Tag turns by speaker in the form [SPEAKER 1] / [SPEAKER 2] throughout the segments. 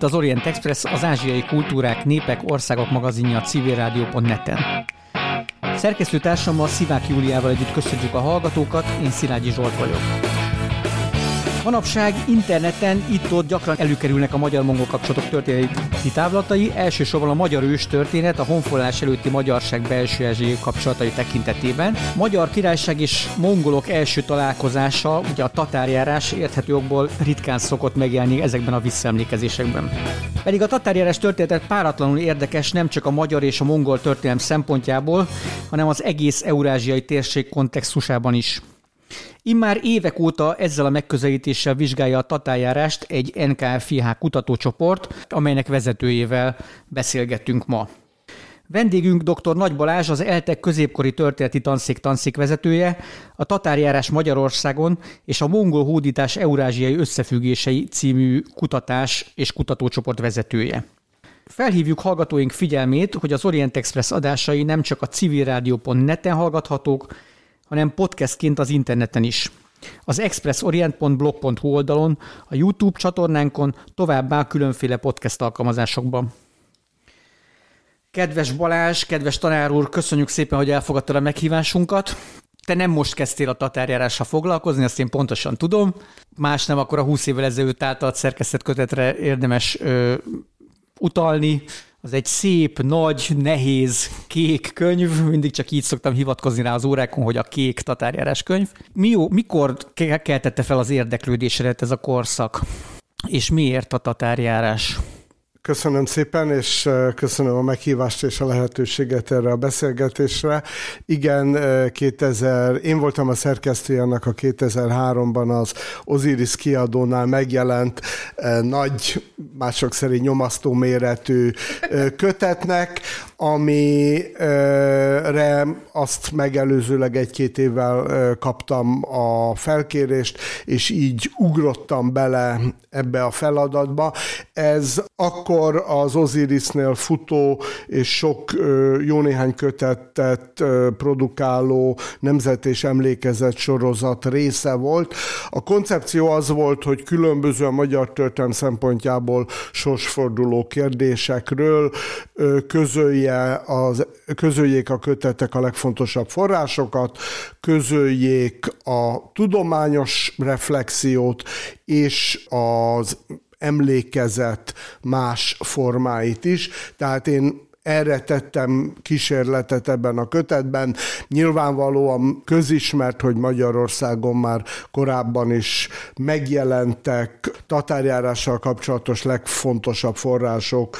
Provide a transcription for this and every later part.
[SPEAKER 1] Itt az Orient Express, az ázsiai kultúrák, népek, országok magazinja a civilrádió.net-en. Szerkesztőtársammal Szivák Júliával együtt köszönjük a hallgatókat, én Szilágyi Zsolt vagyok. Manapság interneten itt-ott gyakran előkerülnek a magyar-mongol kapcsolatok történeti távlatai, elsősorban a magyar ős történet a honfoglalás előtti magyarság belső ázsiai kapcsolatai tekintetében. Magyar királyság és mongolok első találkozása, ugye a tatárjárás érthető okból ritkán szokott megjelenni ezekben a visszaemlékezésekben. Pedig a tatárjárás történetet páratlanul érdekes nem csak a magyar és a mongol történelem szempontjából, hanem az egész eurázsiai térség kontextusában is. Immár évek óta ezzel a megközelítéssel vizsgálja a tatájárást egy NKFIH kutatócsoport, amelynek vezetőjével beszélgettünk ma. Vendégünk dr. Nagy Balázs, az ELTEK középkori történeti tanszék tanszék vezetője, a tatárjárás Magyarországon és a mongol hódítás eurázsiai összefüggései című kutatás és kutatócsoport vezetője. Felhívjuk hallgatóink figyelmét, hogy az Orient Express adásai nem csak a civilrádió.net-en hallgathatók, hanem podcastként az interneten is. Az expressorient.blog.hu oldalon, a YouTube csatornánkon, továbbá különféle podcast alkalmazásokban. Kedves Balázs, kedves tanár úr, köszönjük szépen, hogy elfogadtad a meghívásunkat. Te nem most kezdtél a tatárjárással foglalkozni, azt én pontosan tudom. Más nem, akkor a 20 évvel ezelőtt által szerkesztett kötetre érdemes ö, utalni az egy szép, nagy, nehéz, kék könyv, mindig csak így szoktam hivatkozni rá az órákon, hogy a kék tatárjárás könyv. Mi jó, mikor keltette fel az érdeklődésedet ez a korszak? És miért a tatárjárás?
[SPEAKER 2] Köszönöm szépen, és köszönöm a meghívást és a lehetőséget erre a beszélgetésre. Igen, 2000, én voltam a szerkesztője annak a 2003-ban az Osiris kiadónál megjelent nagy, mások szerint nyomasztó méretű kötetnek, amire azt megelőzőleg egy-két évvel kaptam a felkérést, és így ugrottam bele ebbe a feladatba. Ez akkor az Osirisnél futó és sok jó néhány kötetet produkáló nemzet és emlékezet sorozat része volt. A koncepció az volt, hogy különböző a magyar történelem szempontjából sorsforduló kérdésekről közölje közölje az, közöljék a kötetek a legfontosabb forrásokat, közöljék a tudományos reflexiót és az emlékezet más formáit is. Tehát én erre tettem kísérletet ebben a kötetben. Nyilvánvalóan közismert, hogy Magyarországon már korábban is megjelentek tatárjárással kapcsolatos legfontosabb források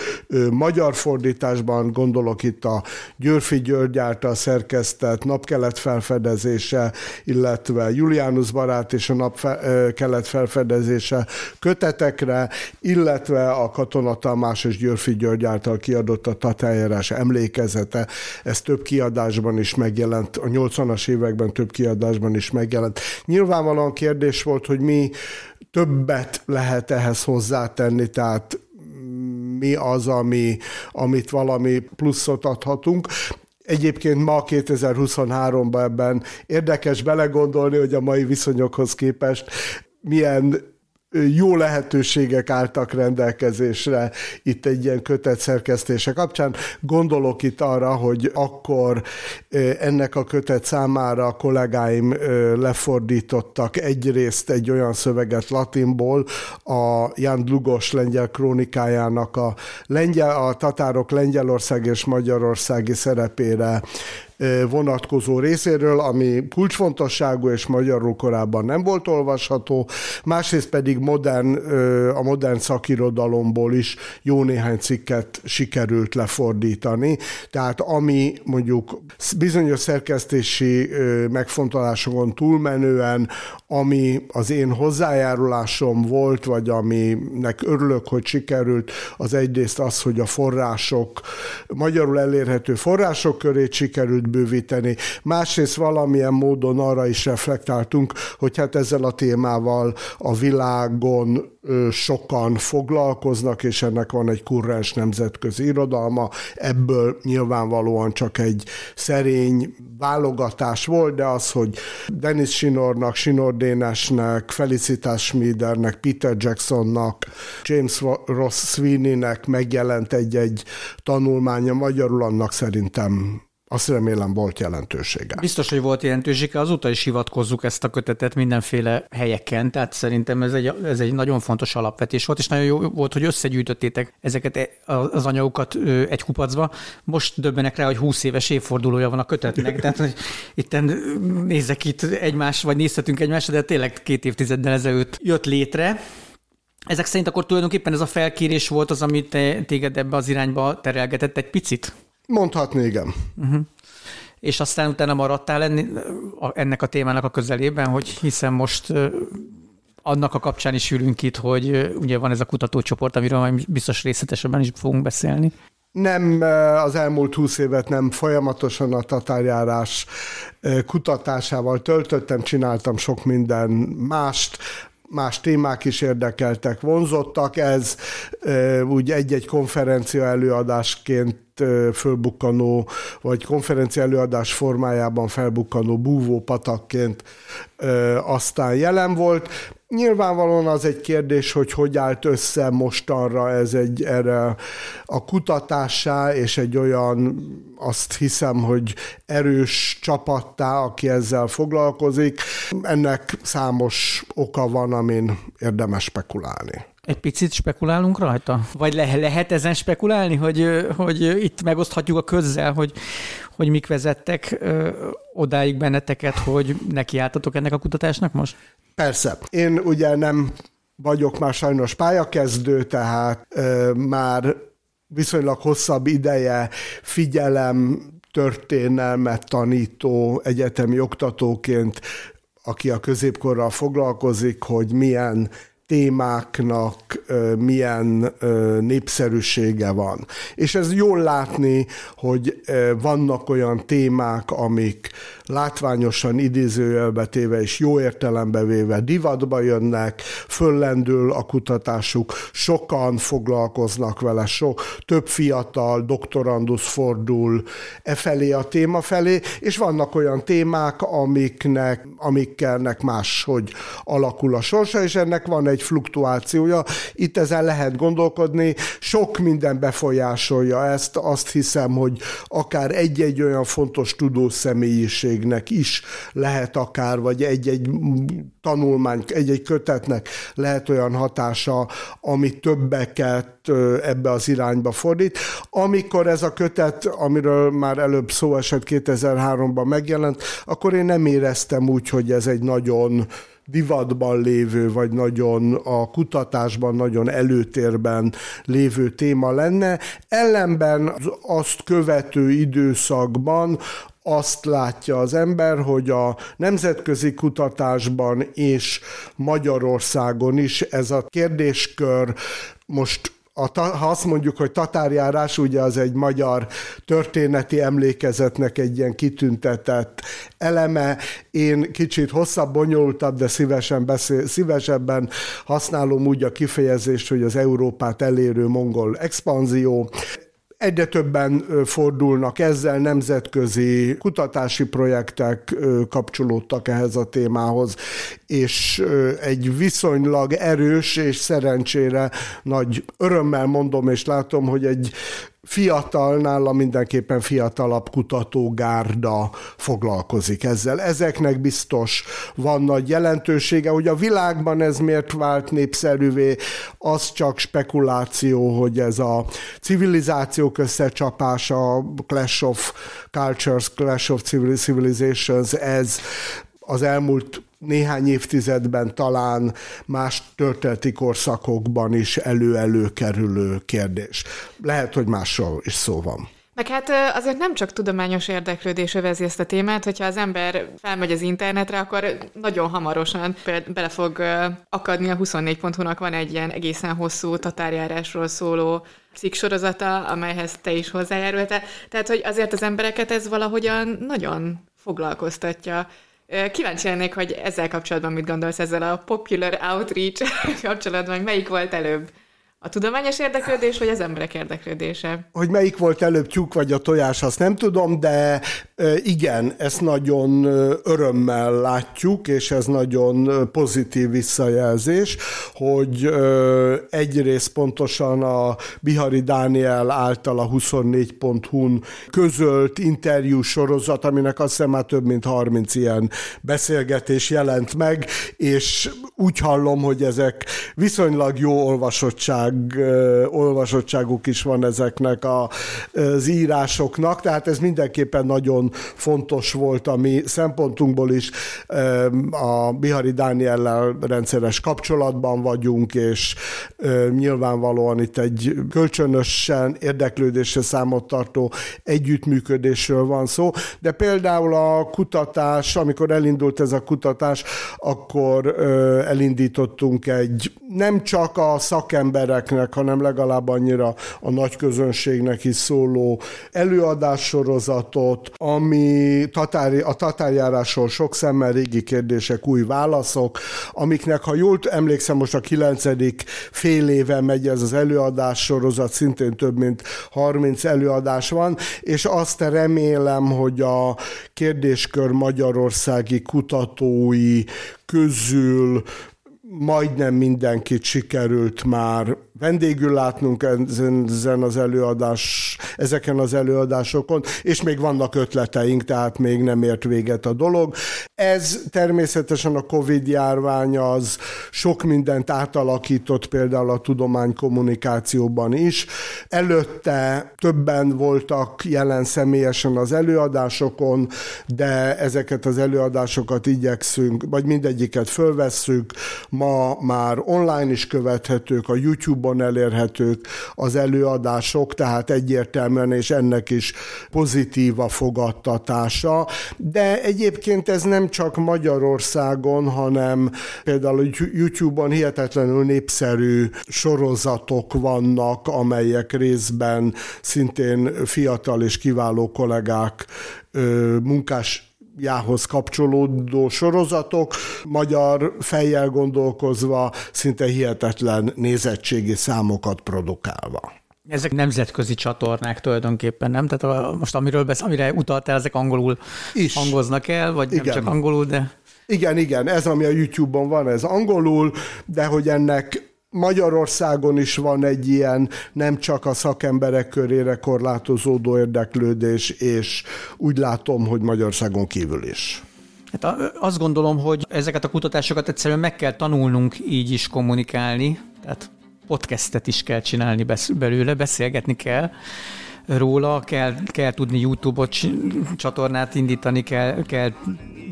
[SPEAKER 2] magyar fordításban, gondolok itt a Györfi György által szerkesztett napkelet felfedezése, illetve Julianus barát és a napkelet felfedezése kötetekre, illetve a Katona Tamás és Györfi György által kiadott a tatár eljárás emlékezete, ez több kiadásban is megjelent, a 80-as években több kiadásban is megjelent. Nyilvánvalóan kérdés volt, hogy mi többet lehet ehhez hozzátenni, tehát mi az, ami, amit valami pluszot adhatunk. Egyébként ma 2023-ban ebben érdekes belegondolni, hogy a mai viszonyokhoz képest milyen jó lehetőségek álltak rendelkezésre itt egy ilyen kötet szerkesztése kapcsán. Gondolok itt arra, hogy akkor ennek a kötet számára a kollégáim lefordítottak egyrészt egy olyan szöveget latinból, a Jan Dlugos lengyel krónikájának a, lengyel, a tatárok Lengyelország és Magyarországi szerepére vonatkozó részéről, ami kulcsfontosságú és magyarul korábban nem volt olvasható, másrészt pedig modern, a modern szakirodalomból is jó néhány cikket sikerült lefordítani. Tehát ami mondjuk bizonyos szerkesztési megfontolásokon túlmenően, ami az én hozzájárulásom volt, vagy aminek örülök, hogy sikerült, az egyrészt az, hogy a források, magyarul elérhető források körét sikerült bővíteni. Másrészt valamilyen módon arra is reflektáltunk, hogy hát ezzel a témával a világon sokan foglalkoznak, és ennek van egy kurrens nemzetközi irodalma. Ebből nyilvánvalóan csak egy szerény válogatás volt, de az, hogy Dennis Sinornak, Sinor Dénesnek, Felicitas Schmiedernek, Peter Jacksonnak, James Ross Sweeneynek megjelent egy-egy tanulmánya magyarul, annak szerintem azt remélem volt jelentősége.
[SPEAKER 1] Biztos, hogy volt jelentősége, azóta is hivatkozzuk ezt a kötetet mindenféle helyeken, tehát szerintem ez egy, ez egy nagyon fontos alapvetés volt, és nagyon jó volt, hogy összegyűjtöttétek ezeket e, az anyagokat egy kupacba. Most döbbenek rá, hogy 20 éves évfordulója van a kötetnek, tehát hogy itt nézek itt egymás, vagy nézhetünk egymásra, de tényleg két évtizeddel ezelőtt jött létre, ezek szerint akkor tulajdonképpen ez a felkérés volt az, amit téged ebbe az irányba terelgetett egy picit?
[SPEAKER 2] Mondhatni, igen. Uh-huh.
[SPEAKER 1] És aztán utána maradtál lenni ennek a témának a közelében, hogy hiszen most annak a kapcsán is ülünk itt, hogy ugye van ez a kutatócsoport, amiről majd biztos részletesebben is fogunk beszélni.
[SPEAKER 2] Nem, az elmúlt húsz évet nem folyamatosan a tatárjárás kutatásával töltöttem, csináltam sok minden mást, más témák is érdekeltek, vonzottak. Ez úgy egy-egy konferencia előadásként fölbukkanó, vagy konferencia előadás formájában felbukkanó búvó patakként aztán jelen volt. Nyilvánvalóan az egy kérdés, hogy hogy állt össze mostanra ez egy erre a kutatássá, és egy olyan, azt hiszem, hogy erős csapattá, aki ezzel foglalkozik. Ennek számos oka van, amin érdemes spekulálni.
[SPEAKER 1] Egy picit spekulálunk rajta? Vagy le- lehet ezen spekulálni, hogy, hogy itt megoszthatjuk a közzel, hogy, hogy mik vezettek ö, odáig benneteket, hogy nekiálltatok ennek a kutatásnak most?
[SPEAKER 2] Persze. Én ugye nem vagyok már sajnos pályakezdő, tehát ö, már viszonylag hosszabb ideje figyelem történelmet tanító egyetemi oktatóként, aki a középkorral foglalkozik, hogy milyen témáknak milyen népszerűsége van. És ez jól látni, hogy vannak olyan témák, amik látványosan idézőjelbe téve és jó értelembe véve divatba jönnek, föllendül a kutatásuk, sokan foglalkoznak vele, so, több fiatal doktorandus fordul e felé a téma felé, és vannak olyan témák, amiknek, amikkelnek máshogy alakul a sorsa, és ennek van egy fluktuációja. Itt ezen lehet gondolkodni, sok minden befolyásolja ezt, azt hiszem, hogy akár egy-egy olyan fontos tudós személyiség minőségnek is lehet akár, vagy egy-egy tanulmány, egy-egy kötetnek lehet olyan hatása, ami többeket ebbe az irányba fordít. Amikor ez a kötet, amiről már előbb szó esett 2003-ban megjelent, akkor én nem éreztem úgy, hogy ez egy nagyon divatban lévő, vagy nagyon a kutatásban nagyon előtérben lévő téma lenne. Ellenben azt követő időszakban azt látja az ember, hogy a nemzetközi kutatásban és Magyarországon is ez a kérdéskör most a, ha azt mondjuk, hogy tatárjárás, ugye az egy magyar történeti emlékezetnek egy ilyen kitüntetett eleme. Én kicsit hosszabb, bonyolultabb, de szívesen beszél, szívesebben használom úgy a kifejezést, hogy az Európát elérő mongol expanzió. Egyre többen fordulnak ezzel, nemzetközi kutatási projektek kapcsolódtak ehhez a témához, és egy viszonylag erős és szerencsére nagy örömmel mondom és látom, hogy egy fiatal, nála mindenképpen fiatalabb kutatógárda foglalkozik ezzel. Ezeknek biztos van nagy jelentősége, hogy a világban ez miért vált népszerűvé, az csak spekuláció, hogy ez a civilizációk összecsapása, Clash of Cultures, Clash of Civilizations, ez az elmúlt néhány évtizedben talán más történeti korszakokban is elő-elő kerülő kérdés. Lehet, hogy másról is szó van.
[SPEAKER 3] Meg hát azért nem csak tudományos érdeklődés övezi ezt a témát, hogyha az ember felmegy az internetre, akkor nagyon hamarosan bele fog akadni a 24.hu-nak van egy ilyen egészen hosszú tatárjárásról szóló sorozata, amelyhez te is hozzájárultál. Tehát, hogy azért az embereket ez valahogyan nagyon foglalkoztatja. Kíváncsi lennék, hogy ezzel kapcsolatban mit gondolsz ezzel a popular outreach kapcsolatban, melyik volt előbb? A tudományos érdeklődés, vagy az emberek érdeklődése?
[SPEAKER 2] Hogy melyik volt előbb tyúk vagy a tojás, azt nem tudom, de igen, ezt nagyon örömmel látjuk, és ez nagyon pozitív visszajelzés, hogy egyrészt pontosan a Bihari Dániel által a 24.hu-n közölt interjú sorozat, aminek azt hiszem már több mint 30 ilyen beszélgetés jelent meg, és úgy hallom, hogy ezek viszonylag jó olvasottság olvasottság, olvasottságuk is van ezeknek a, az írásoknak, tehát ez mindenképpen nagyon fontos volt a mi szempontunkból is. A Bihari Dániellel rendszeres kapcsolatban vagyunk, és nyilvánvalóan itt egy kölcsönösen érdeklődésre számot tartó együttműködésről van szó, de például a kutatás, amikor elindult ez a kutatás, akkor elindítottunk egy nem csak a szakemberek embereknek, hanem legalább annyira a nagy közönségnek is szóló előadássorozatot, ami tatári, a tatárjárásról sok szemmel régi kérdések, új válaszok, amiknek, ha jól emlékszem, most a kilencedik fél éve megy ez az előadássorozat, szintén több mint 30 előadás van, és azt remélem, hogy a kérdéskör magyarországi kutatói közül majdnem mindenkit sikerült már vendégül látnunk ezen az előadás, ezeken az előadásokon, és még vannak ötleteink, tehát még nem ért véget a dolog. Ez természetesen a Covid járvány az sok mindent átalakított, például a tudománykommunikációban is. Előtte többen voltak jelen személyesen az előadásokon, de ezeket az előadásokat igyekszünk, vagy mindegyiket fölvesszük, ma már online is követhetők, a YouTube-on elérhetők az előadások, tehát egyértelműen, és ennek is pozitív a fogadtatása. De egyébként ez nem csak Magyarországon, hanem például YouTube-on hihetetlenül népszerű sorozatok vannak, amelyek részben szintén fiatal és kiváló kollégák munkás jához kapcsolódó sorozatok, magyar fejjel gondolkozva szinte hihetetlen nézettségi számokat produkálva.
[SPEAKER 1] Ezek nemzetközi csatornák tulajdonképpen, nem? Tehát a, most amiről besz, amire utaltál, ezek angolul is. hangoznak el, vagy Igen. nem csak angolul, de...
[SPEAKER 2] Igen, igen, ez, ami a YouTube-on van, ez angolul, de hogy ennek Magyarországon is van egy ilyen nem csak a szakemberek körére korlátozódó érdeklődés, és úgy látom, hogy Magyarországon kívül is.
[SPEAKER 1] Hát azt gondolom, hogy ezeket a kutatásokat egyszerűen meg kell tanulnunk így is kommunikálni, tehát podcastet is kell csinálni belőle, beszélgetni kell róla, kell, kell tudni YouTube-ot csatornát indítani, kell, kell,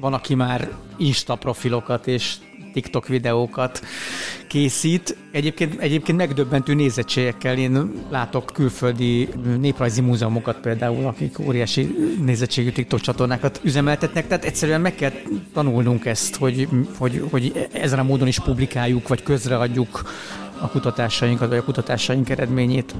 [SPEAKER 1] van, aki már Insta profilokat és TikTok videókat készít. Egyébként, egyébként megdöbbentő nézettségekkel én látok külföldi néprajzi múzeumokat például, akik óriási nézettségű TikTok csatornákat üzemeltetnek, tehát egyszerűen meg kell tanulnunk ezt, hogy, hogy, hogy ezen a módon is publikáljuk, vagy közreadjuk a kutatásainkat, vagy a kutatásaink eredményét.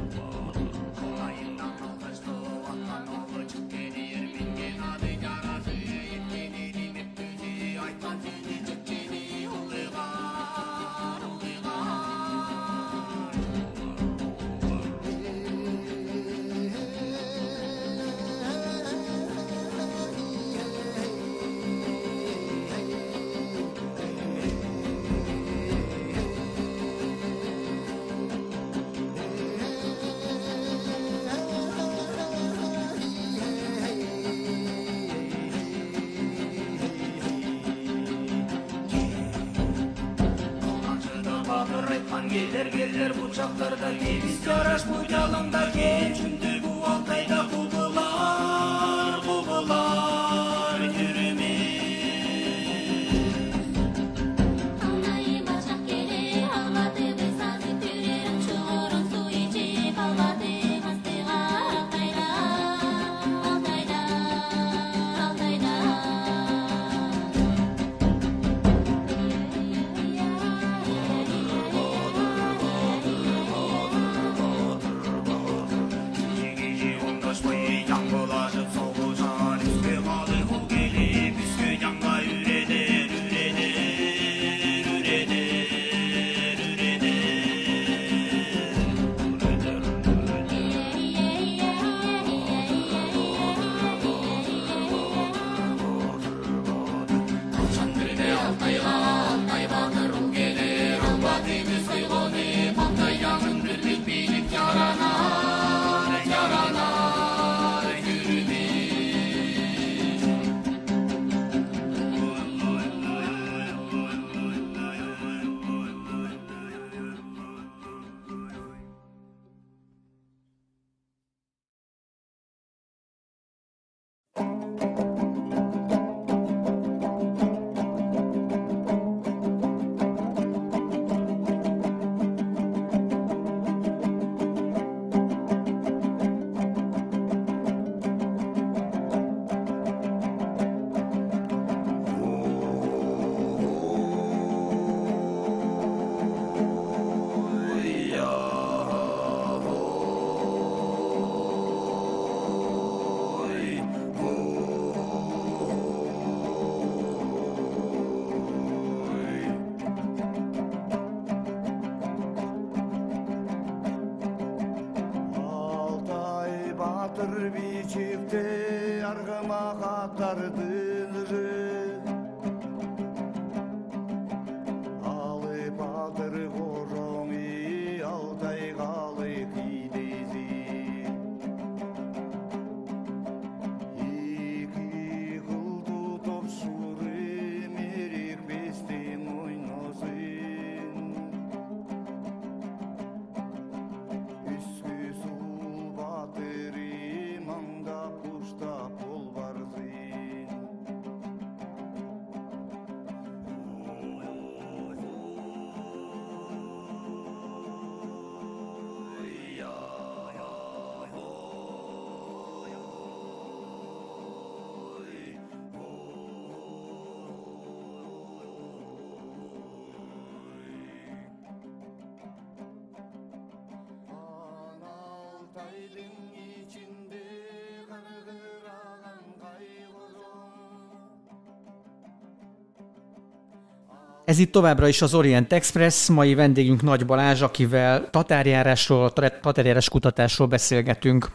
[SPEAKER 1] Ez itt továbbra is az Orient Express, mai vendégünk Nagy Balázs, akivel tatárjárásról, tatárjárás kutatásról beszélgetünk.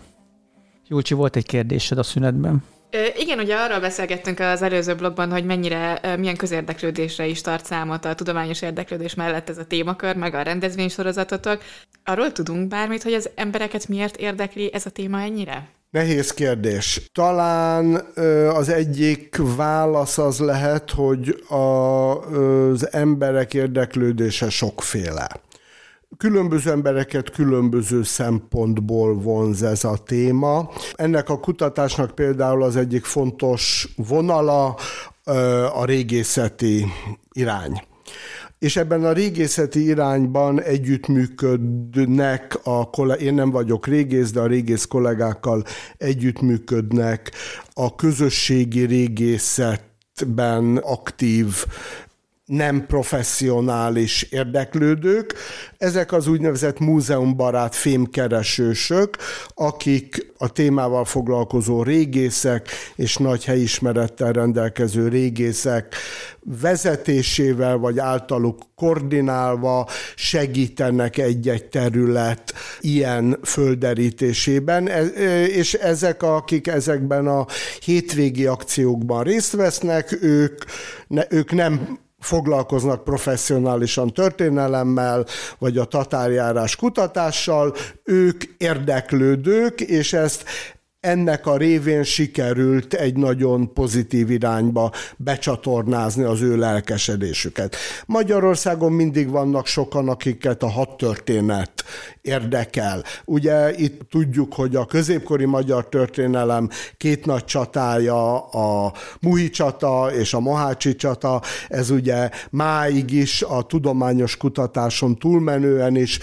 [SPEAKER 1] Júlcsi, volt egy kérdésed a szünetben.
[SPEAKER 3] Igen, ugye arról beszélgettünk az előző blogban, hogy mennyire, milyen közérdeklődésre is tart számot a tudományos érdeklődés mellett ez a témakör, meg a rendezvénysorozatotok. Arról tudunk bármit, hogy az embereket miért érdekli ez a téma ennyire?
[SPEAKER 2] Nehéz kérdés. Talán az egyik válasz az lehet, hogy a, az emberek érdeklődése sokféle. Különböző embereket különböző szempontból vonz ez a téma. Ennek a kutatásnak például az egyik fontos vonala a régészeti irány és ebben a régészeti irányban együttműködnek a kollégák, én nem vagyok régész, de a régész kollégákkal együttműködnek a közösségi régészetben aktív nem professzionális érdeklődők. Ezek az úgynevezett múzeumbarát fémkeresősök, akik a témával foglalkozó régészek és nagy helyismerettel rendelkező régészek vezetésével vagy általuk koordinálva segítenek egy-egy terület ilyen földerítésében, e, e, és ezek, akik ezekben a hétvégi akciókban részt vesznek, ők, ne, ők nem foglalkoznak professzionálisan történelemmel, vagy a tatárjárás kutatással, ők érdeklődők, és ezt ennek a révén sikerült egy nagyon pozitív irányba becsatornázni az ő lelkesedésüket. Magyarországon mindig vannak sokan, akiket a hadtörténet érdekel. Ugye itt tudjuk, hogy a középkori magyar történelem két nagy csatája, a Muhi csata és a Mohácsi csata, ez ugye máig is a tudományos kutatáson túlmenően is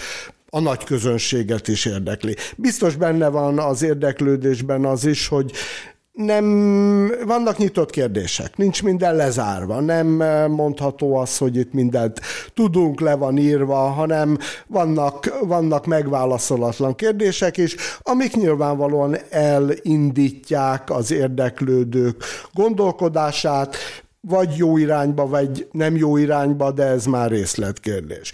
[SPEAKER 2] a nagy közönséget is érdekli. Biztos benne van az érdeklődésben az is, hogy nem, vannak nyitott kérdések, nincs minden lezárva, nem mondható az, hogy itt mindent tudunk, le van írva, hanem vannak, vannak megválaszolatlan kérdések is, amik nyilvánvalóan elindítják az érdeklődők gondolkodását, vagy jó irányba, vagy nem jó irányba, de ez már részletkérdés.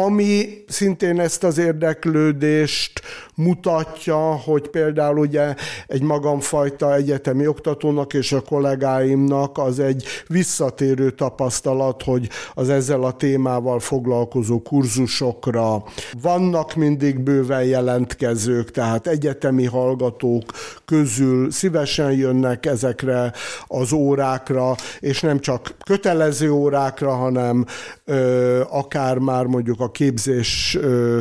[SPEAKER 2] Ami szintén ezt az érdeklődést mutatja, hogy például ugye egy magamfajta egyetemi oktatónak és a kollégáimnak az egy visszatérő tapasztalat, hogy az ezzel a témával foglalkozó kurzusokra vannak mindig bőven jelentkezők, tehát egyetemi hallgatók közül szívesen jönnek ezekre az órákra, és nem csak kötelező órákra, hanem ö, akár már mondjuk a képzés ö,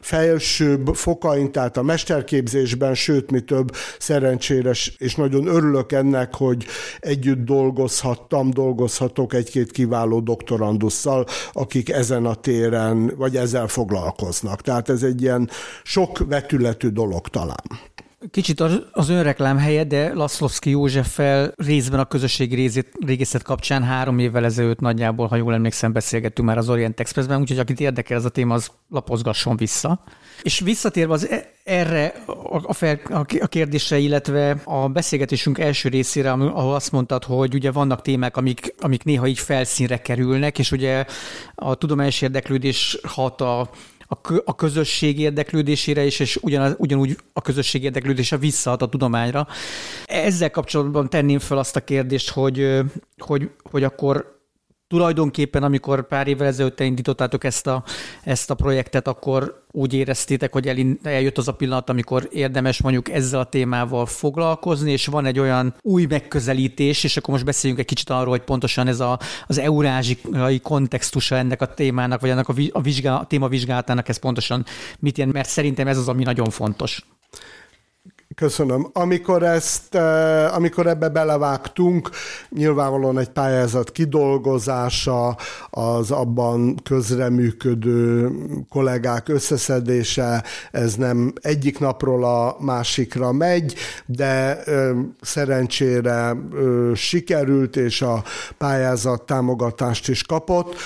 [SPEAKER 2] felsőbb fokain tehát a mesterképzésben, sőt, mi több szerencsére, és nagyon örülök ennek, hogy együtt dolgozhattam, dolgozhatok egy-két kiváló doktorandusszal, akik ezen a téren, vagy ezzel foglalkoznak. Tehát ez egy ilyen sok vetületű dolog talán.
[SPEAKER 1] Kicsit az önreklám helye, de Laszlovszki Józseffel részben a közösségi régészet kapcsán három évvel ezelőtt nagyjából, ha jól emlékszem, beszélgettünk már az Orient Expressben, úgyhogy akit érdekel ez a téma, az lapozgasson vissza. És visszatérve az e- erre a, fel, a kérdésre, illetve a beszélgetésünk első részére, ahol azt mondtad, hogy ugye vannak témák, amik, amik néha így felszínre kerülnek, és ugye a tudományos érdeklődés hat a a közösség érdeklődésére is, és ugyanaz, ugyanúgy a közösség érdeklődése visszaad a tudományra. Ezzel kapcsolatban tenném fel azt a kérdést, hogy, hogy, hogy akkor tulajdonképpen, amikor pár évvel ezelőtt indítottátok ezt a, ezt a projektet, akkor úgy éreztétek, hogy eljött az a pillanat, amikor érdemes mondjuk ezzel a témával foglalkozni, és van egy olyan új megközelítés, és akkor most beszéljünk egy kicsit arról, hogy pontosan ez a, az eurázsiai kontextusa ennek a témának, vagy ennek a, a, vizsgál, a téma vizsgálatának ez pontosan mit jelent, mert szerintem ez az, ami nagyon fontos.
[SPEAKER 2] Köszönöm. Amikor ezt, eh, amikor ebbe belevágtunk, nyilvánvalóan egy pályázat kidolgozása, az abban közreműködő kollégák összeszedése, ez nem egyik napról a másikra megy, de szerencsére sikerült, és a pályázat támogatást is kapott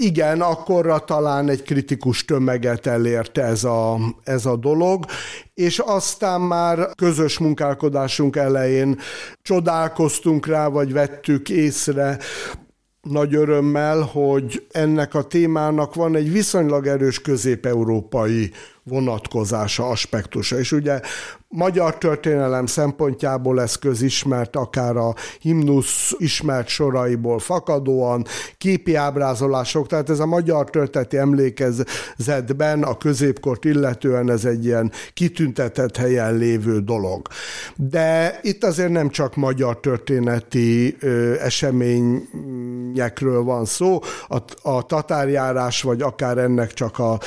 [SPEAKER 2] igen, akkorra talán egy kritikus tömeget elért ez a, ez a dolog, és aztán már közös munkálkodásunk elején csodálkoztunk rá, vagy vettük észre, nagy örömmel, hogy ennek a témának van egy viszonylag erős közép-európai vonatkozása, aspektusa. És ugye magyar történelem szempontjából ez közismert, akár a himnusz ismert soraiból fakadóan, képi ábrázolások, tehát ez a magyar történeti emlékezetben a középkort illetően ez egy ilyen kitüntetett helyen lévő dolog. De itt azért nem csak magyar történeti ö, eseményekről van szó, a, a tatárjárás, vagy akár ennek csak a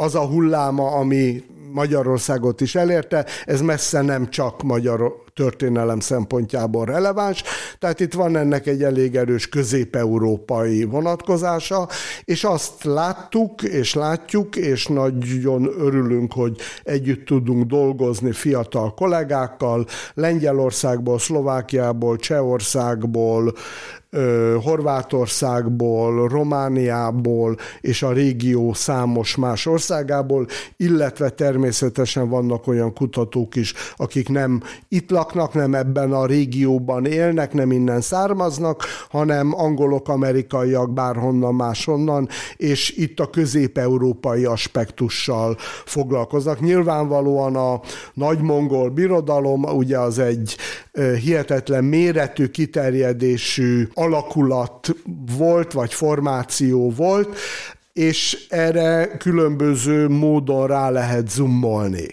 [SPEAKER 2] az a hulláma, ami Magyarországot is elérte, ez messze nem csak magyar történelem szempontjából releváns, tehát itt van ennek egy elég erős közép-európai vonatkozása, és azt láttuk, és látjuk, és nagyon örülünk, hogy együtt tudunk dolgozni fiatal kollégákkal, Lengyelországból, Szlovákiából, Csehországból, Horvátországból, Romániából és a régió számos más országából, illetve természetesen vannak olyan kutatók is, akik nem itt laknak, nem ebben a régióban élnek, nem innen származnak, hanem angolok, amerikaiak, bárhonnan máshonnan, és itt a közép-európai aspektussal foglalkoznak. Nyilvánvalóan a nagy mongol birodalom, ugye az egy hihetetlen méretű, kiterjedésű alakulat volt, vagy formáció volt, és erre különböző módon rá lehet zoomolni.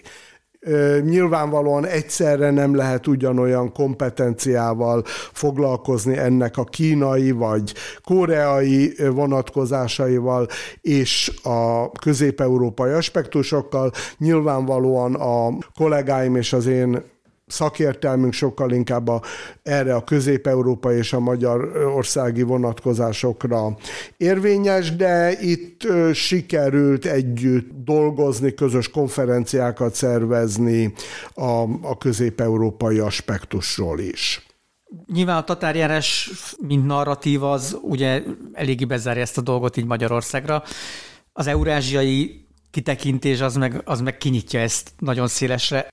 [SPEAKER 2] Nyilvánvalóan egyszerre nem lehet ugyanolyan kompetenciával foglalkozni ennek a kínai vagy koreai vonatkozásaival és a közép-európai aspektusokkal. Nyilvánvalóan a kollégáim és az én szakértelmünk sokkal inkább a, erre a közép-európa és a magyar országi vonatkozásokra érvényes, de itt ö, sikerült együtt dolgozni, közös konferenciákat szervezni a, a közép-európai aspektusról is.
[SPEAKER 1] Nyilván a tatárjárás, mint narratív, az ugye eléggé bezárja ezt a dolgot így Magyarországra. Az eurázsiai kitekintés az meg, az meg kinyitja ezt nagyon szélesre.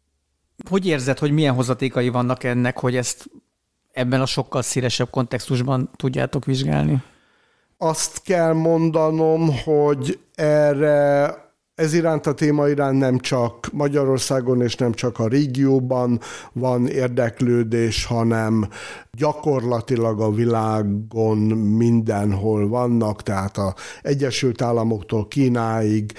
[SPEAKER 1] Hogy érzed, hogy milyen hozatékai vannak ennek, hogy ezt ebben a sokkal szélesebb kontextusban tudjátok vizsgálni?
[SPEAKER 2] Azt kell mondanom, hogy erre ez iránt a téma iránt nem csak Magyarországon és nem csak a régióban van érdeklődés, hanem gyakorlatilag a világon mindenhol vannak, tehát a Egyesült Államoktól Kínáig,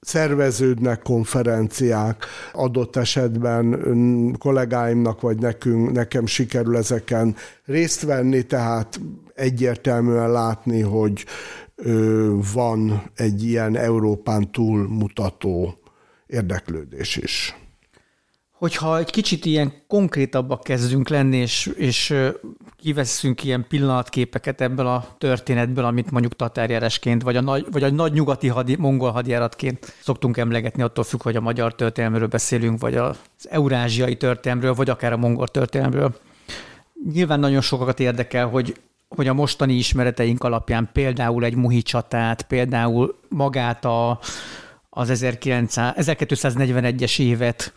[SPEAKER 2] szerveződnek konferenciák, adott esetben kollégáimnak vagy nekünk, nekem sikerül ezeken részt venni, tehát egyértelműen látni, hogy van egy ilyen Európán túl mutató érdeklődés is.
[SPEAKER 1] Hogyha egy kicsit ilyen konkrétabbak kezdünk lenni, és, és kivesszünk ilyen pillanatképeket ebből a történetből, amit mondjuk tatárjáresként, vagy a nagy, vagy a nagy nyugati hadi, mongol hadjáratként szoktunk emlegetni, attól függ, hogy a magyar történelmről beszélünk, vagy az eurázsiai történelmről, vagy akár a mongol történelmről. Nyilván nagyon sokakat érdekel, hogy hogy a mostani ismereteink alapján például egy muhi csatát, például magát a, az 1900, 1241-es évet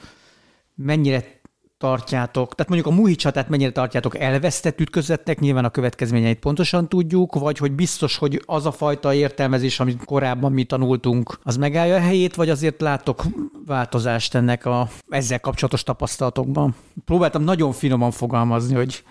[SPEAKER 1] mennyire tartjátok? Tehát mondjuk a Muhi csatát mennyire tartjátok elvesztett ütközetnek, nyilván a következményeit pontosan tudjuk, vagy hogy biztos, hogy az a fajta értelmezés, amit korábban mi tanultunk, az megállja a helyét, vagy azért látok változást ennek a ezzel kapcsolatos tapasztalatokban? Próbáltam nagyon finoman fogalmazni, hogy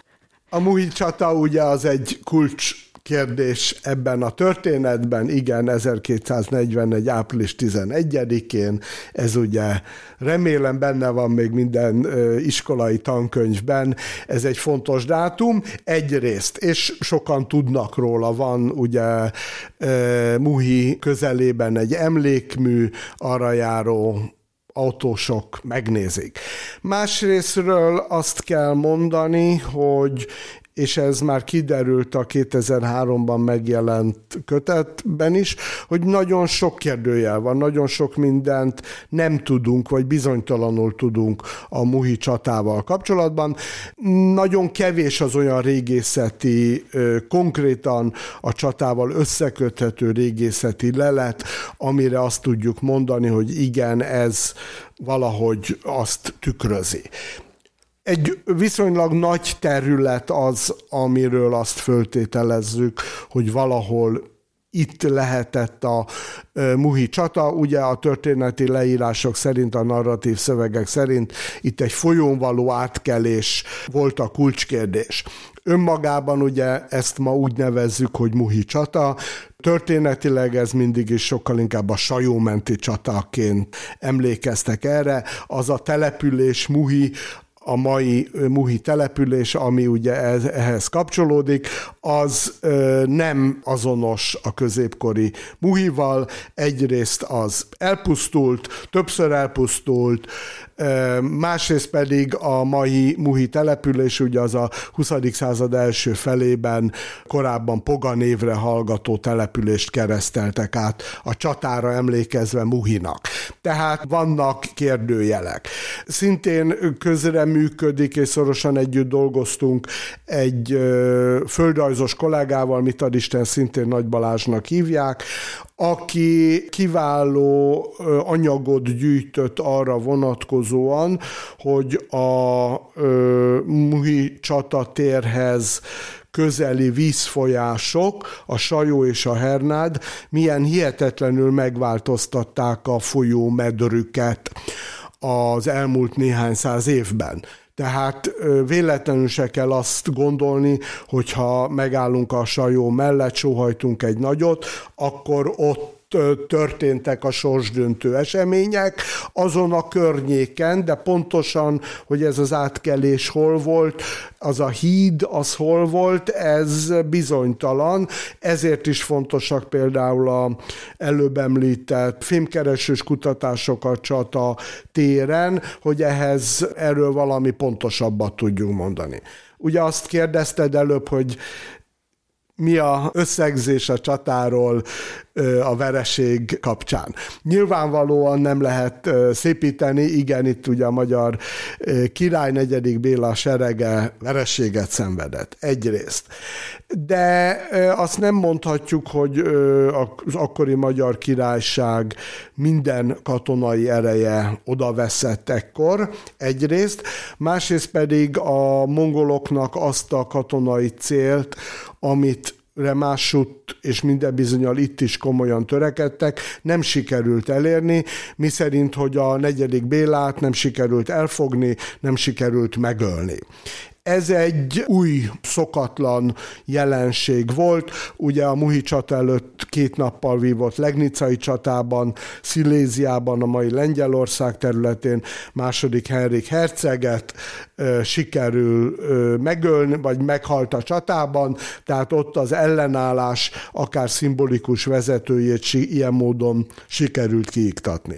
[SPEAKER 2] a Muhi csata ugye az egy kulcs kérdés ebben a történetben, igen, 1241. április 11-én, ez ugye remélem benne van még minden iskolai tankönyvben, ez egy fontos dátum, egyrészt, és sokan tudnak róla, van ugye Muhi közelében egy emlékmű, arra járó autósok megnézik. Másrésztről azt kell mondani, hogy és ez már kiderült a 2003-ban megjelent kötetben is, hogy nagyon sok kérdőjel van, nagyon sok mindent nem tudunk, vagy bizonytalanul tudunk a Muhi csatával kapcsolatban. Nagyon kevés az olyan régészeti, konkrétan a csatával összeköthető régészeti lelet, amire azt tudjuk mondani, hogy igen, ez valahogy azt tükrözi. Egy viszonylag nagy terület az, amiről azt föltételezzük, hogy valahol itt lehetett a Muhi csata. Ugye a történeti leírások szerint, a narratív szövegek szerint itt egy folyón való átkelés volt a kulcskérdés. Önmagában ugye ezt ma úgy nevezzük, hogy Muhi csata, Történetileg ez mindig is sokkal inkább a sajómenti csataként emlékeztek erre. Az a település Muhi, a mai Muhi település, ami ugye ehhez kapcsolódik, az nem azonos a középkori Muhival. Egyrészt az elpusztult, többször elpusztult, másrészt pedig a mai Muhi település, ugye az a 20. század első felében korábban Poga névre hallgató települést kereszteltek át a csatára emlékezve Muhinak. Tehát vannak kérdőjelek. Szintén közreműködik, és szorosan együtt dolgoztunk egy földrajzos kollégával, mit ad Isten, szintén Nagy Balázsnak hívják, aki kiváló anyagot gyűjtött arra vonatkozóan, hogy a Muhi csatatérhez közeli vízfolyások, a Sajó és a Hernád milyen hihetetlenül megváltoztatták a folyómedrüket az elmúlt néhány száz évben. Tehát véletlenül se kell azt gondolni, hogyha megállunk a sajó mellett, sóhajtunk egy nagyot, akkor ott történtek a sorsdöntő események azon a környéken, de pontosan, hogy ez az átkelés hol volt, az a híd, az hol volt, ez bizonytalan, ezért is fontosak például a előbb említett filmkeresős kutatásokat csata téren, hogy ehhez erről valami pontosabbat tudjunk mondani. Ugye azt kérdezted előbb, hogy mi a összegzés a csatáról a vereség kapcsán. Nyilvánvalóan nem lehet szépíteni, igen, itt ugye a magyar király negyedik Béla serege vereséget szenvedett, egyrészt. De azt nem mondhatjuk, hogy az akkori magyar királyság minden katonai ereje odaveszett ekkor, egyrészt, másrészt pedig a mongoloknak azt a katonai célt, amit Remássut és minden bizonyal itt is komolyan törekedtek, nem sikerült elérni, mi szerint, hogy a negyedik Bélát nem sikerült elfogni, nem sikerült megölni. Ez egy új, szokatlan jelenség volt. Ugye a Muhi csata előtt két nappal vívott Legnicai csatában, Sziléziában, a mai Lengyelország területén második Henrik herceget sikerül megölni, vagy meghalt a csatában, tehát ott az ellenállás akár szimbolikus vezetőjét ilyen módon sikerült kiiktatni.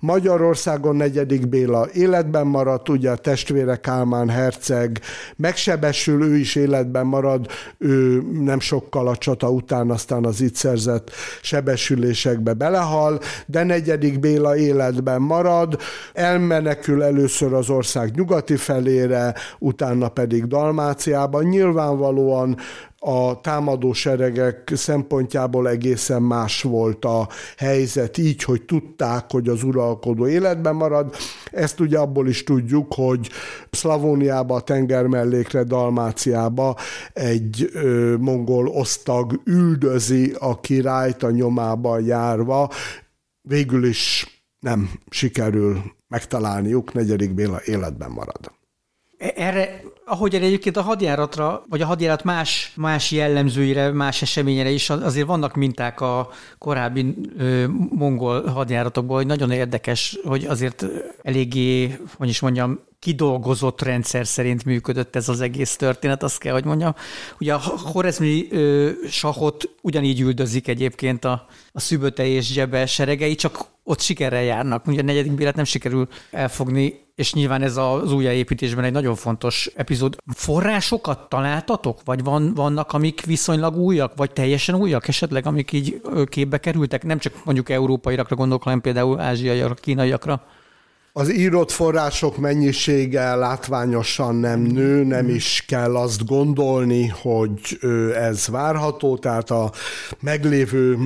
[SPEAKER 2] Magyarországon negyedik Béla életben maradt, ugye a testvére Kálmán herceg megsebesül, ő is életben marad, ő nem sokkal a csata után aztán az itt szerzett sebesülésekbe belehal, de negyedik Béla életben marad, elmenekül először az ország nyugati felére, utána pedig Dalmáciában. Nyilvánvalóan a támadó seregek szempontjából egészen más volt a helyzet, így, hogy tudták, hogy az uralkodó életben marad. Ezt ugye abból is tudjuk, hogy Szlavóniába, a Dalmáciába egy ö, mongol osztag üldözi a királyt a nyomába járva, végül is nem sikerül megtalálniuk, negyedik Béla életben marad.
[SPEAKER 1] Erre, ahogy erre egyébként a hadjáratra, vagy a hadjárat más, más jellemzőire, más eseményre is azért vannak minták a korábbi ö, mongol hadjáratokból, hogy nagyon érdekes, hogy azért eléggé, hogy is mondjam, kidolgozott rendszer szerint működött ez az egész történet, azt kell, hogy mondjam. Ugye a Horezmi ö, sahot ugyanígy üldözik egyébként a, a Szüböte és Gyebe seregei, csak ott sikerrel járnak. Ugye a negyedik bílet nem sikerül elfogni, és nyilván ez az újjáépítésben egy nagyon fontos epizód. Forrásokat találtatok? Vagy van, vannak, amik viszonylag újak, vagy teljesen újak esetleg, amik így képbe kerültek? Nem csak mondjuk európaiakra gondolok, hanem például ázsiaiakra, kínaiakra?
[SPEAKER 2] Az írott források mennyisége látványosan nem nő, nem is kell azt gondolni, hogy ez várható, tehát a meglévő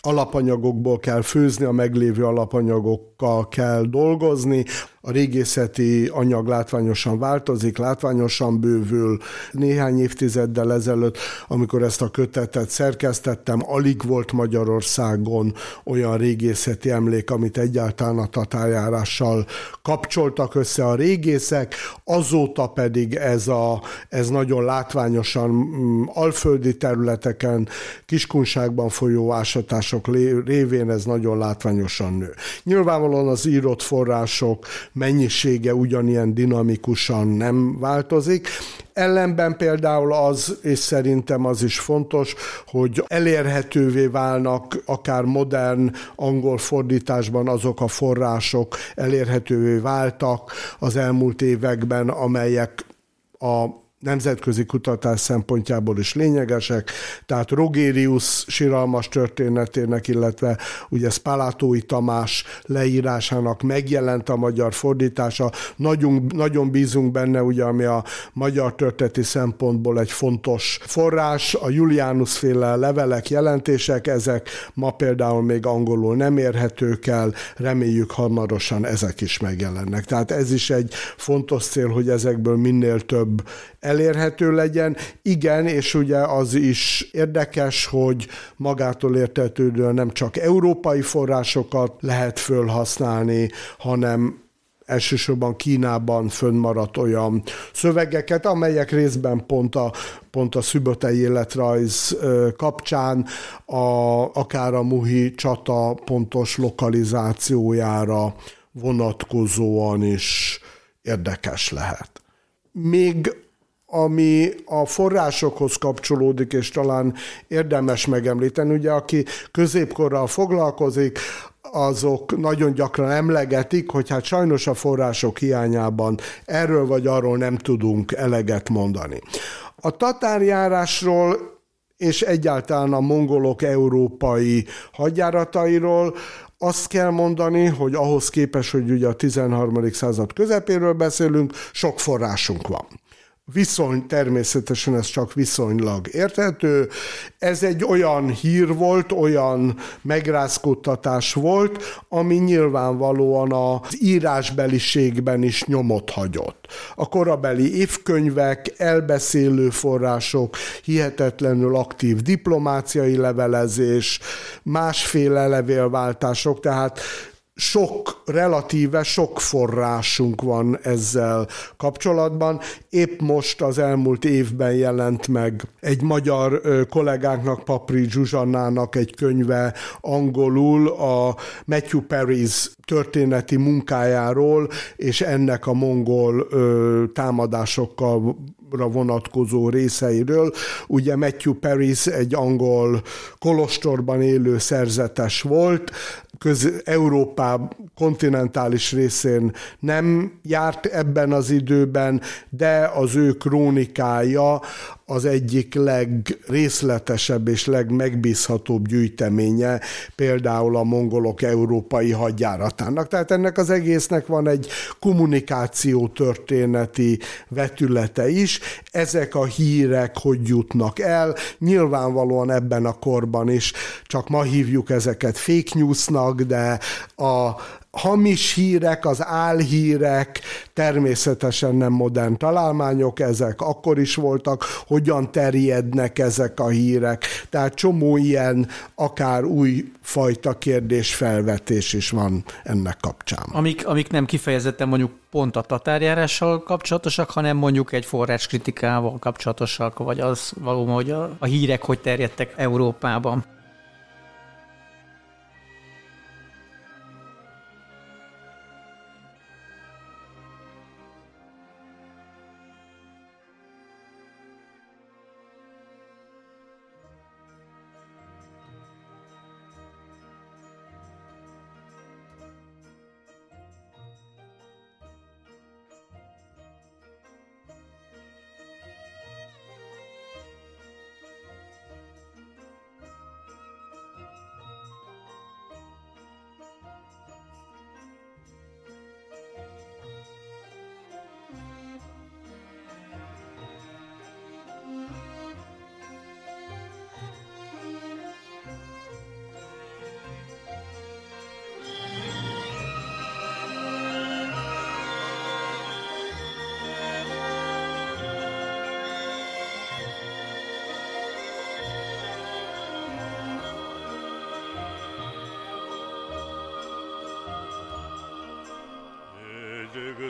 [SPEAKER 2] alapanyagokból kell főzni, a meglévő alapanyagokkal kell dolgozni, a régészeti anyag látványosan változik, látványosan bővül. Néhány évtizeddel ezelőtt, amikor ezt a kötetet szerkesztettem, alig volt Magyarországon olyan régészeti emlék, amit egyáltalán a tatárjárással kapcsoltak össze a régészek, azóta pedig ez, a, ez nagyon látványosan mm, alföldi területeken, kiskunságban folyó ásatások révén ez nagyon látványosan nő. Nyilvánvalóan az írott források mennyisége ugyanilyen dinamikusan nem változik. Ellenben például az, és szerintem az is fontos, hogy elérhetővé válnak akár modern angol fordításban azok a források elérhetővé váltak az elmúlt években, amelyek a nemzetközi kutatás szempontjából is lényegesek, tehát Rogérius siralmas történetének, illetve ugye Spalatói Tamás leírásának megjelent a magyar fordítása. Nagyon, nagyon bízunk benne, ugye, ami a magyar történeti szempontból egy fontos forrás, a Julianus féle levelek, jelentések, ezek ma például még angolul nem érhetők el, reméljük hamarosan ezek is megjelennek. Tehát ez is egy fontos cél, hogy ezekből minél több elérhető legyen. Igen, és ugye az is érdekes, hogy magától értetődően nem csak európai forrásokat lehet fölhasználni, hanem elsősorban Kínában fönnmaradt olyan szövegeket, amelyek részben pont a, pont a szübötei életrajz kapcsán a, akár a Muhi csata pontos lokalizációjára vonatkozóan is érdekes lehet. Még ami a forrásokhoz kapcsolódik, és talán érdemes megemlíteni, ugye aki középkorral foglalkozik, azok nagyon gyakran emlegetik, hogy hát sajnos a források hiányában erről vagy arról nem tudunk eleget mondani. A tatárjárásról és egyáltalán a mongolok európai hadjáratairól azt kell mondani, hogy ahhoz képest, hogy ugye a 13. század közepéről beszélünk, sok forrásunk van viszony, természetesen ez csak viszonylag érthető. Ez egy olyan hír volt, olyan megrázkódtatás volt, ami nyilvánvalóan az írásbeliségben is nyomot hagyott. A korabeli évkönyvek, elbeszélő források, hihetetlenül aktív diplomáciai levelezés, másféle levélváltások, tehát sok, relatíve sok forrásunk van ezzel kapcsolatban. Épp most az elmúlt évben jelent meg egy magyar kollégánknak, Papri Zsuzsannának egy könyve angolul a Matthew Perry's történeti munkájáról, és ennek a mongol ö, támadásokkal vonatkozó részeiről. Ugye Matthew Paris egy angol kolostorban élő szerzetes volt, köz Európá kontinentális részén nem járt ebben az időben, de az ő krónikája az egyik legrészletesebb és legmegbízhatóbb gyűjteménye például a mongolok európai hadjáratának. Tehát ennek az egésznek van egy kommunikáció történeti vetülete is. Ezek a hírek hogy jutnak el, nyilvánvalóan ebben a korban is csak ma hívjuk ezeket fake newsnak, de a hamis hírek, az álhírek, természetesen nem modern találmányok ezek, akkor is voltak, hogyan terjednek ezek a hírek, tehát csomó ilyen akár új fajta kérdésfelvetés is van ennek kapcsán.
[SPEAKER 4] Amik, amik nem kifejezetten mondjuk pont a tatárjárással kapcsolatosak, hanem mondjuk egy forráskritikával kapcsolatosak, vagy az valóban, hogy a, a hírek hogy terjedtek Európában.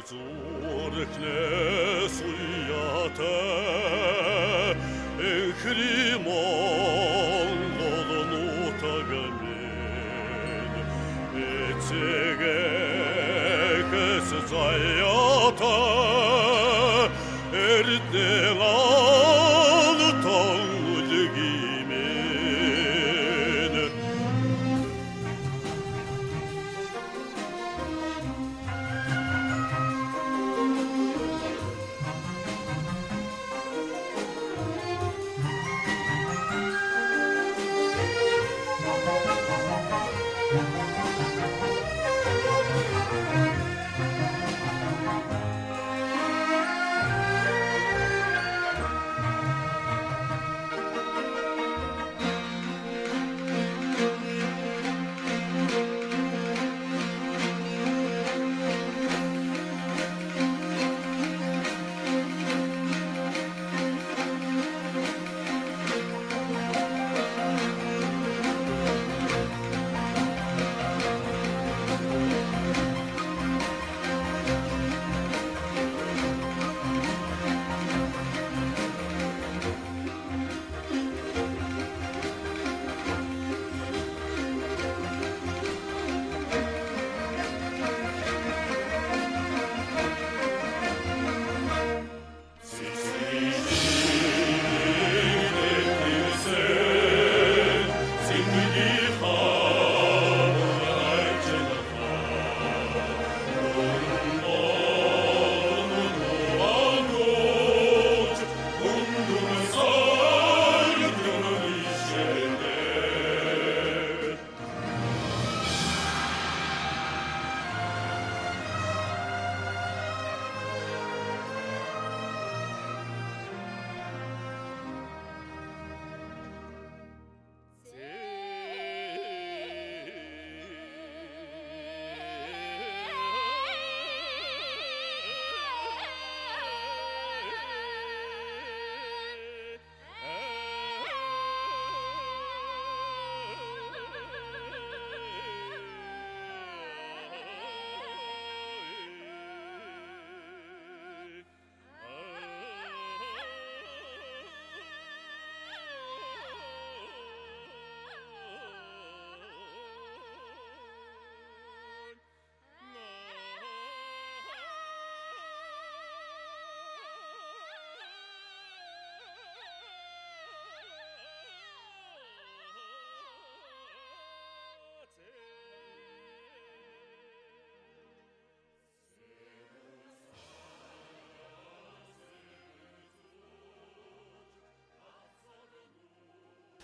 [SPEAKER 1] Зоркне суята, Эхримон голнута гамен, Эти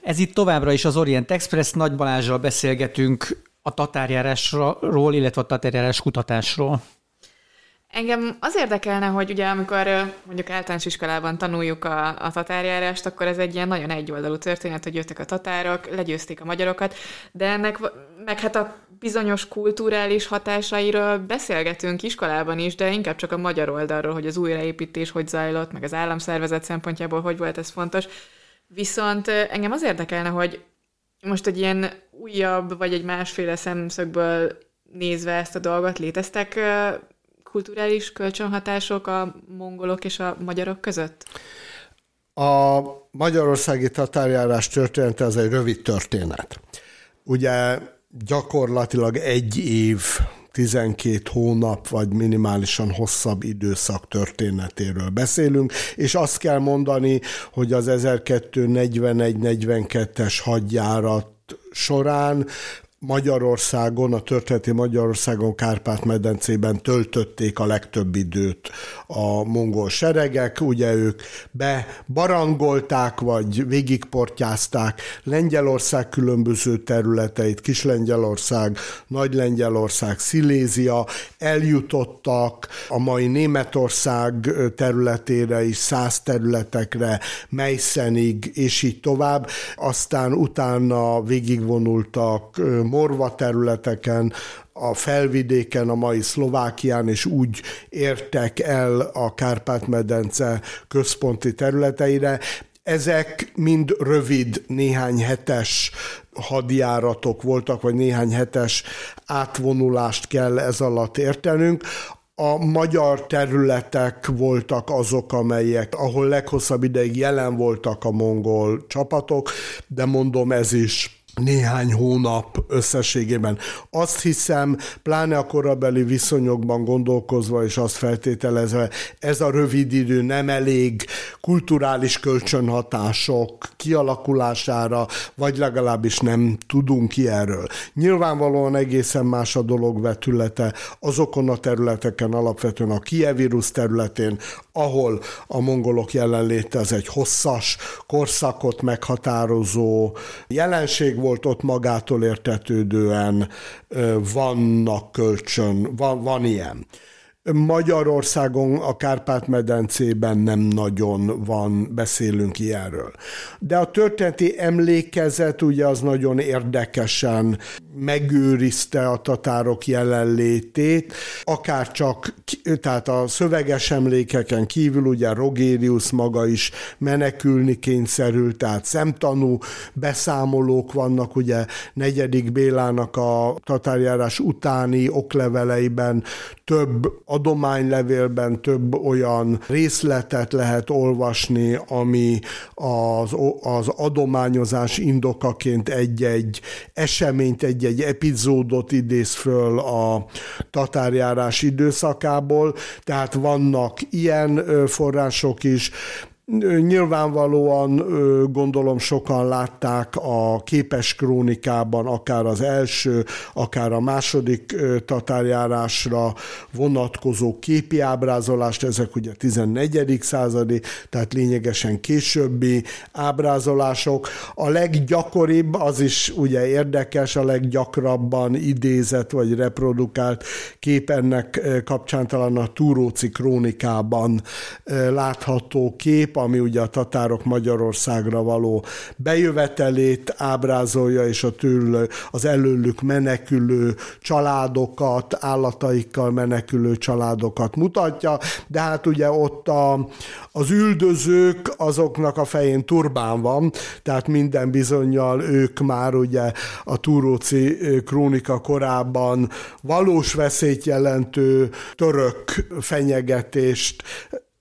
[SPEAKER 1] Ez itt továbbra is az Orient Express, Nagy Balázsral beszélgetünk a tatárjárásról, illetve a tatárjárás kutatásról.
[SPEAKER 3] Engem az érdekelne, hogy ugye amikor mondjuk általános iskolában tanuljuk a, a tatárjárást, akkor ez egy ilyen nagyon egyoldalú történet, hogy jöttek a tatárok, legyőzték a magyarokat, de ennek meg hát a bizonyos kulturális hatásairól beszélgetünk iskolában is, de inkább csak a magyar oldalról, hogy az újraépítés hogy zajlott, meg az államszervezet szempontjából hogy volt ez fontos. Viszont engem az érdekelne, hogy most egy ilyen újabb, vagy egy másféle szemszögből nézve ezt a dolgot, léteztek kulturális kölcsönhatások a mongolok és a magyarok között?
[SPEAKER 2] A magyarországi tatárjárás története az egy rövid történet. Ugye gyakorlatilag egy év 12 hónap, vagy minimálisan hosszabb időszak történetéről beszélünk, és azt kell mondani, hogy az 1241-42-es hadjárat során Magyarországon, a történeti Magyarországon, Kárpát-medencében töltötték a legtöbb időt a mongol seregek, ugye ők bebarangolták, vagy végigportyázták Lengyelország különböző területeit, Kis-Lengyelország, Nagy-Lengyelország, Szilézia, eljutottak a mai Németország területére is, száz területekre, Meisenig, és így tovább. Aztán utána végigvonultak morva területeken, a felvidéken, a mai Szlovákián, és úgy értek el a Kárpát-medence központi területeire. Ezek mind rövid, néhány hetes hadjáratok voltak, vagy néhány hetes átvonulást kell ez alatt értenünk. A magyar területek voltak azok, amelyek, ahol leghosszabb ideig jelen voltak a mongol csapatok, de mondom, ez is néhány hónap összességében. Azt hiszem, pláne a korabeli viszonyokban gondolkozva és azt feltételezve, ez a rövid idő nem elég kulturális kölcsönhatások kialakulására, vagy legalábbis nem tudunk ki erről. Nyilvánvalóan egészen más a dolog vetülete azokon a területeken, alapvetően a Kievirus területén, ahol a mongolok jelenléte az egy hosszas korszakot meghatározó jelenség volt, ott magától értetődően vannak kölcsön, van, van ilyen. Magyarországon, a Kárpát-medencében nem nagyon van, beszélünk ilyenről. De a történeti emlékezet ugye az nagyon érdekesen megőrizte a tatárok jelenlétét, akár csak, tehát a szöveges emlékeken kívül ugye Rogérius maga is menekülni kényszerült, tehát szemtanú beszámolók vannak, ugye negyedik Bélának a tatárjárás utáni okleveleiben több adománylevélben több olyan részletet lehet olvasni, ami az, az adományozás indokaként egy-egy eseményt, egy-egy epizódot idéz föl a tatárjárás időszakából, tehát vannak ilyen források is, Nyilvánvalóan gondolom sokan látták a képes krónikában, akár az első, akár a második tatárjárásra vonatkozó képi ábrázolást, ezek ugye 14. századi, tehát lényegesen későbbi ábrázolások. A leggyakoribb, az is ugye érdekes, a leggyakrabban idézett vagy reprodukált kép ennek kapcsán talán a Túróci krónikában látható kép, ami ugye a tatárok Magyarországra való bejövetelét ábrázolja, és a tőle, az előlük menekülő családokat, állataikkal menekülő családokat mutatja, de hát ugye ott a, az üldözők, azoknak a fején turbán van, tehát minden bizonyal ők már ugye a Túróci krónika korában valós veszélyt jelentő török fenyegetést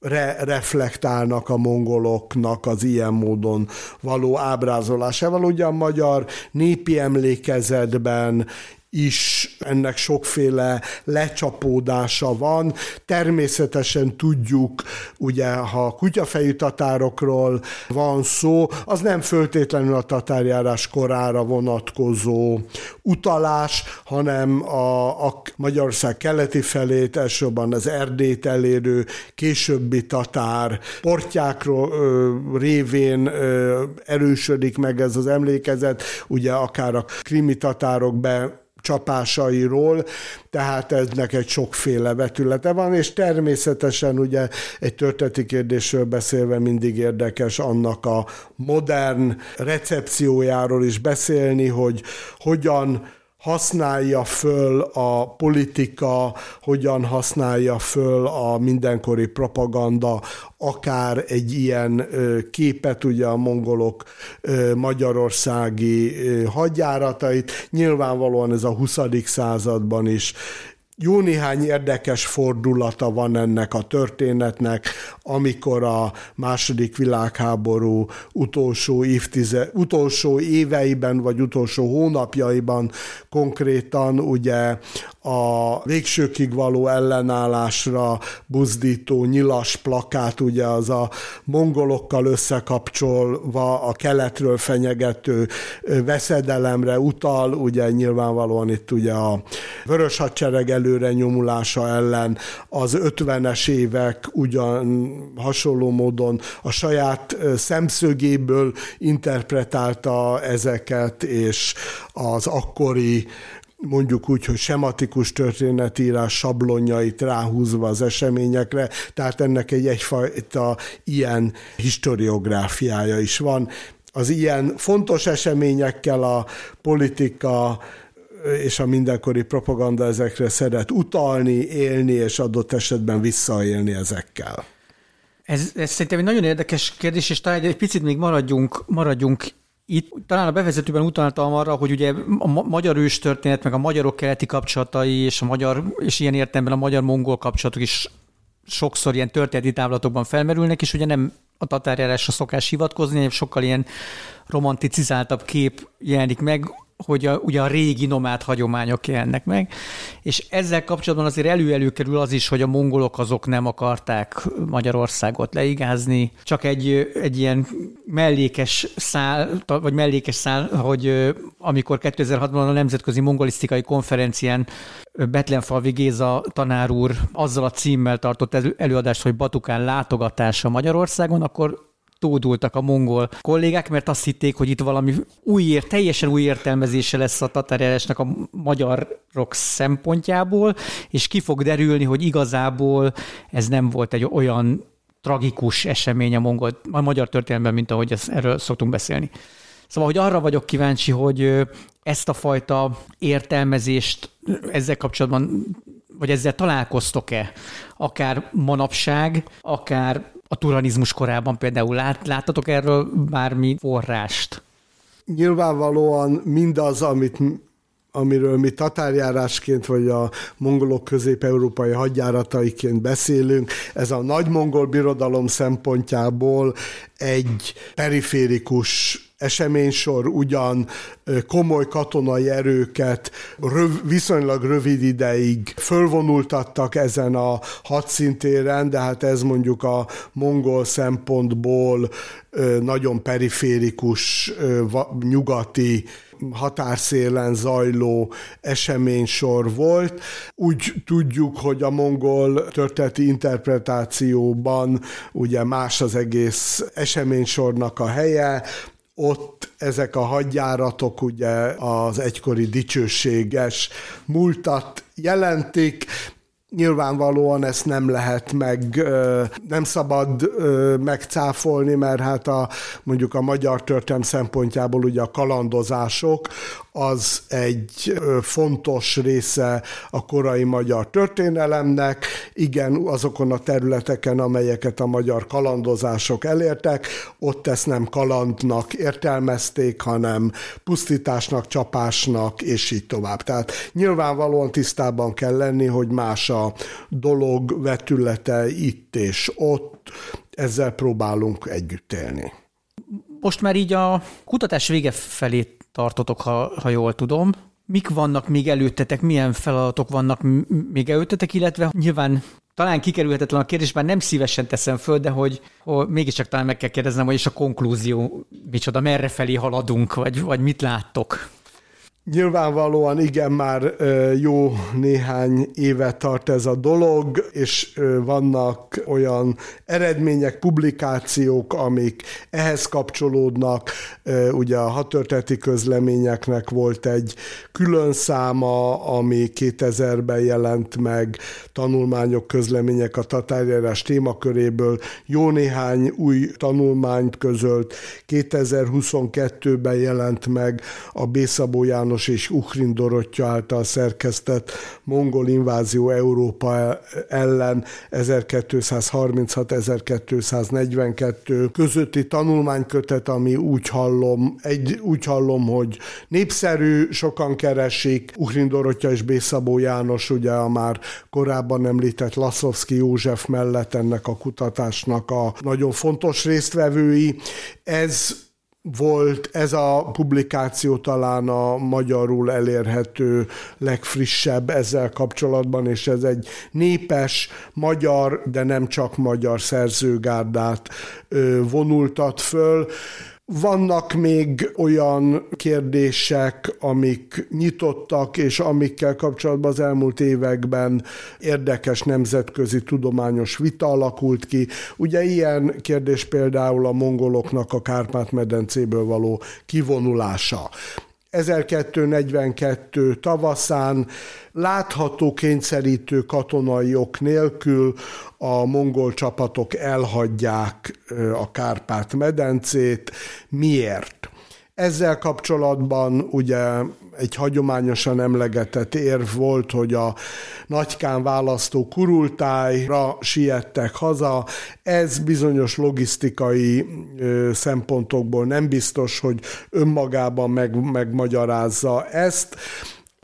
[SPEAKER 2] re- reflektálnak a mongoloknak az ilyen módon való ábrázolásával. Ugye a magyar népi emlékezetben is ennek sokféle lecsapódása van. Természetesen tudjuk, ugye, ha kutyafejű tatárokról van szó, az nem föltétlenül a tatárjárás korára vonatkozó utalás, hanem a, a Magyarország keleti felét, elsősorban az Erdélyt elérő későbbi tatár portyákról ö, révén ö, erősödik meg ez az emlékezet, ugye akár a krimi tatárok be csapásairól, tehát eznek egy sokféle vetülete van, és természetesen ugye egy történeti kérdésről beszélve mindig érdekes annak a modern recepciójáról is beszélni, hogy hogyan használja föl a politika, hogyan használja föl a mindenkori propaganda, akár egy ilyen képet, ugye a mongolok magyarországi hadjáratait. Nyilvánvalóan ez a 20. században is jó néhány érdekes fordulata van ennek a történetnek, amikor a második világháború utolsó, évtize, utolsó éveiben, vagy utolsó hónapjaiban konkrétan ugye a végsőkig való ellenállásra buzdító nyilas plakát, ugye az a mongolokkal összekapcsolva a keletről fenyegető veszedelemre utal, ugye nyilvánvalóan itt ugye a vörös hadsereg előre nyomulása ellen az 50-es évek ugyan hasonló módon a saját szemszögéből interpretálta ezeket, és az akkori mondjuk úgy, hogy sematikus történetírás sablonjait ráhúzva az eseményekre, tehát ennek egy egyfajta ilyen historiográfiája is van. Az ilyen fontos eseményekkel a politika és a mindenkori propaganda ezekre szeret utalni, élni, és adott esetben visszaélni ezekkel.
[SPEAKER 1] Ez, ez szerintem egy nagyon érdekes kérdés, és talán egy picit még maradjunk, maradjunk itt talán a bevezetőben utaltam arra, hogy ugye a magyar őstörténet, meg a magyarok keleti kapcsolatai, és a magyar, és ilyen értelemben a magyar-mongol kapcsolatok is sokszor ilyen történeti távlatokban felmerülnek, és ugye nem a tatárjárásra szokás hivatkozni, hanem sokkal ilyen romanticizáltabb kép jelenik meg, hogy a, ugye a régi nomád hagyományok jelennek meg, és ezzel kapcsolatban azért elő-előkerül az is, hogy a mongolok azok nem akarták Magyarországot leigázni, csak egy, egy ilyen mellékes szál, vagy mellékes szál, hogy amikor 2006-ban a Nemzetközi Mongolisztikai Konferencián Betlenfalvi Géza tanár úr azzal a címmel tartott előadást, hogy Batukán látogatása Magyarországon, akkor tódultak a mongol kollégák, mert azt hitték, hogy itt valami új, teljesen új értelmezése lesz a tatárjelesnek a magyarok szempontjából, és ki fog derülni, hogy igazából ez nem volt egy olyan tragikus esemény a, mongol, a magyar történelemben, mint ahogy ezt, erről szoktunk beszélni. Szóval, hogy arra vagyok kíváncsi, hogy ezt a fajta értelmezést ezzel kapcsolatban, vagy ezzel találkoztok-e, akár manapság, akár a turanizmus korában például lát, láttatok erről bármi forrást?
[SPEAKER 2] Nyilvánvalóan mindaz, amit amiről mi tatárjárásként vagy a mongolok közép-európai hadjárataiként beszélünk, ez a nagy mongol birodalom szempontjából egy periférikus eseménysor ugyan komoly katonai erőket röv, viszonylag rövid ideig fölvonultattak ezen a hadszintéren, de hát ez mondjuk a mongol szempontból nagyon periférikus nyugati határszélen zajló eseménysor volt. Úgy tudjuk, hogy a mongol történeti interpretációban ugye más az egész eseménysornak a helye, ott ezek a hadjáratok ugye az egykori dicsőséges múltat jelentik, Nyilvánvalóan ezt nem lehet meg, nem szabad megcáfolni, mert hát a, mondjuk a magyar történelem szempontjából ugye a kalandozások az egy fontos része a korai magyar történelemnek. Igen, azokon a területeken, amelyeket a magyar kalandozások elértek, ott ezt nem kalandnak értelmezték, hanem pusztításnak, csapásnak, és így tovább. Tehát nyilvánvalóan tisztában kell lenni, hogy más a dolog vetülete itt és ott, ezzel próbálunk együtt élni.
[SPEAKER 1] Most már így a kutatás vége felé tartotok, ha, ha jól tudom. mik vannak még előttetek, milyen feladatok vannak még előttetek, illetve nyilván talán kikerülhetetlen a kérdés, már nem szívesen teszem föl, de hogy, hogy mégiscsak talán meg kell kérdeznem, hogy is a konklúzió micsoda, merre felé haladunk, vagy, vagy mit láttok?
[SPEAKER 2] Nyilvánvalóan igen, már jó néhány éve tart ez a dolog, és vannak olyan eredmények, publikációk, amik ehhez kapcsolódnak. Ugye a hatörteti közleményeknek volt egy külön száma, ami 2000-ben jelent meg, tanulmányok, közlemények a tatárjárás témaköréből. Jó néhány új tanulmányt közölt. 2022-ben jelent meg a Bészabó János János és Ukrin Dorottya által szerkesztett mongol invázió Európa ellen 1236-1242 közötti tanulmánykötet, ami úgy hallom, egy, úgy hallom, hogy népszerű, sokan keresik. Ukrin Dorottya és Bészabó János, ugye a már korábban említett Laszowski József mellett ennek a kutatásnak a nagyon fontos résztvevői. Ez volt ez a publikáció talán a magyarul elérhető legfrissebb ezzel kapcsolatban, és ez egy népes magyar, de nem csak magyar szerzőgárdát vonultat föl. Vannak még olyan kérdések, amik nyitottak, és amikkel kapcsolatban az elmúlt években érdekes nemzetközi tudományos vita alakult ki. Ugye ilyen kérdés például a mongoloknak a Kárpát-medencéből való kivonulása. 1242 tavaszán látható kényszerítő katonai ok nélkül a mongol csapatok elhagyják a Kárpát-medencét. Miért? Ezzel kapcsolatban ugye egy hagyományosan emlegetett érv volt, hogy a nagykán választó kurultájra siettek haza. Ez bizonyos logisztikai szempontokból nem biztos, hogy önmagában meg, megmagyarázza ezt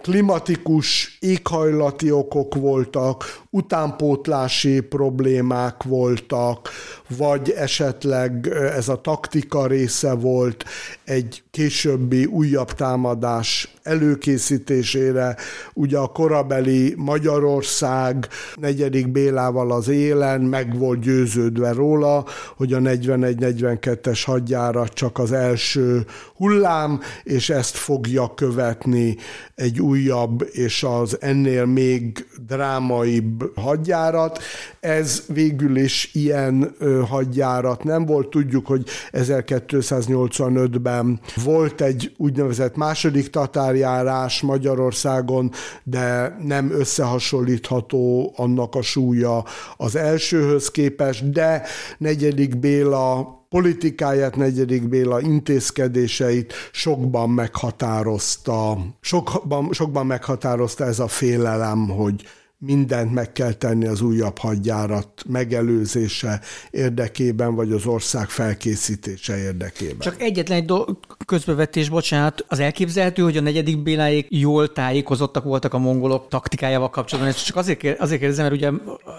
[SPEAKER 2] klimatikus éghajlati okok voltak, utánpótlási problémák voltak, vagy esetleg ez a taktika része volt egy későbbi újabb támadás előkészítésére. Ugye a korabeli Magyarország negyedik Bélával az élen meg volt győződve róla, hogy a 41-42-es hadjárat csak az első hullám, és ezt fogja követni egy újabb és az ennél még drámaibb hadjárat. Ez végül is ilyen hadjárat nem volt. Tudjuk, hogy 1285-ben volt egy úgynevezett második tatárjárás Magyarországon, de nem összehasonlítható annak a súlya az elsőhöz képest, de negyedik Béla politikáját, negyedik Béla intézkedéseit sokban meghatározta, sokban, sokban meghatározta ez a félelem, hogy mindent meg kell tenni az újabb hadjárat megelőzése érdekében, vagy az ország felkészítése érdekében.
[SPEAKER 1] Csak egyetlen egy do- közbevetés, bocsánat, az elképzelhető, hogy a negyedik Béláék jól tájékozottak voltak a mongolok taktikájával kapcsolatban. Ez csak azért, azért kérdezem, mert ugye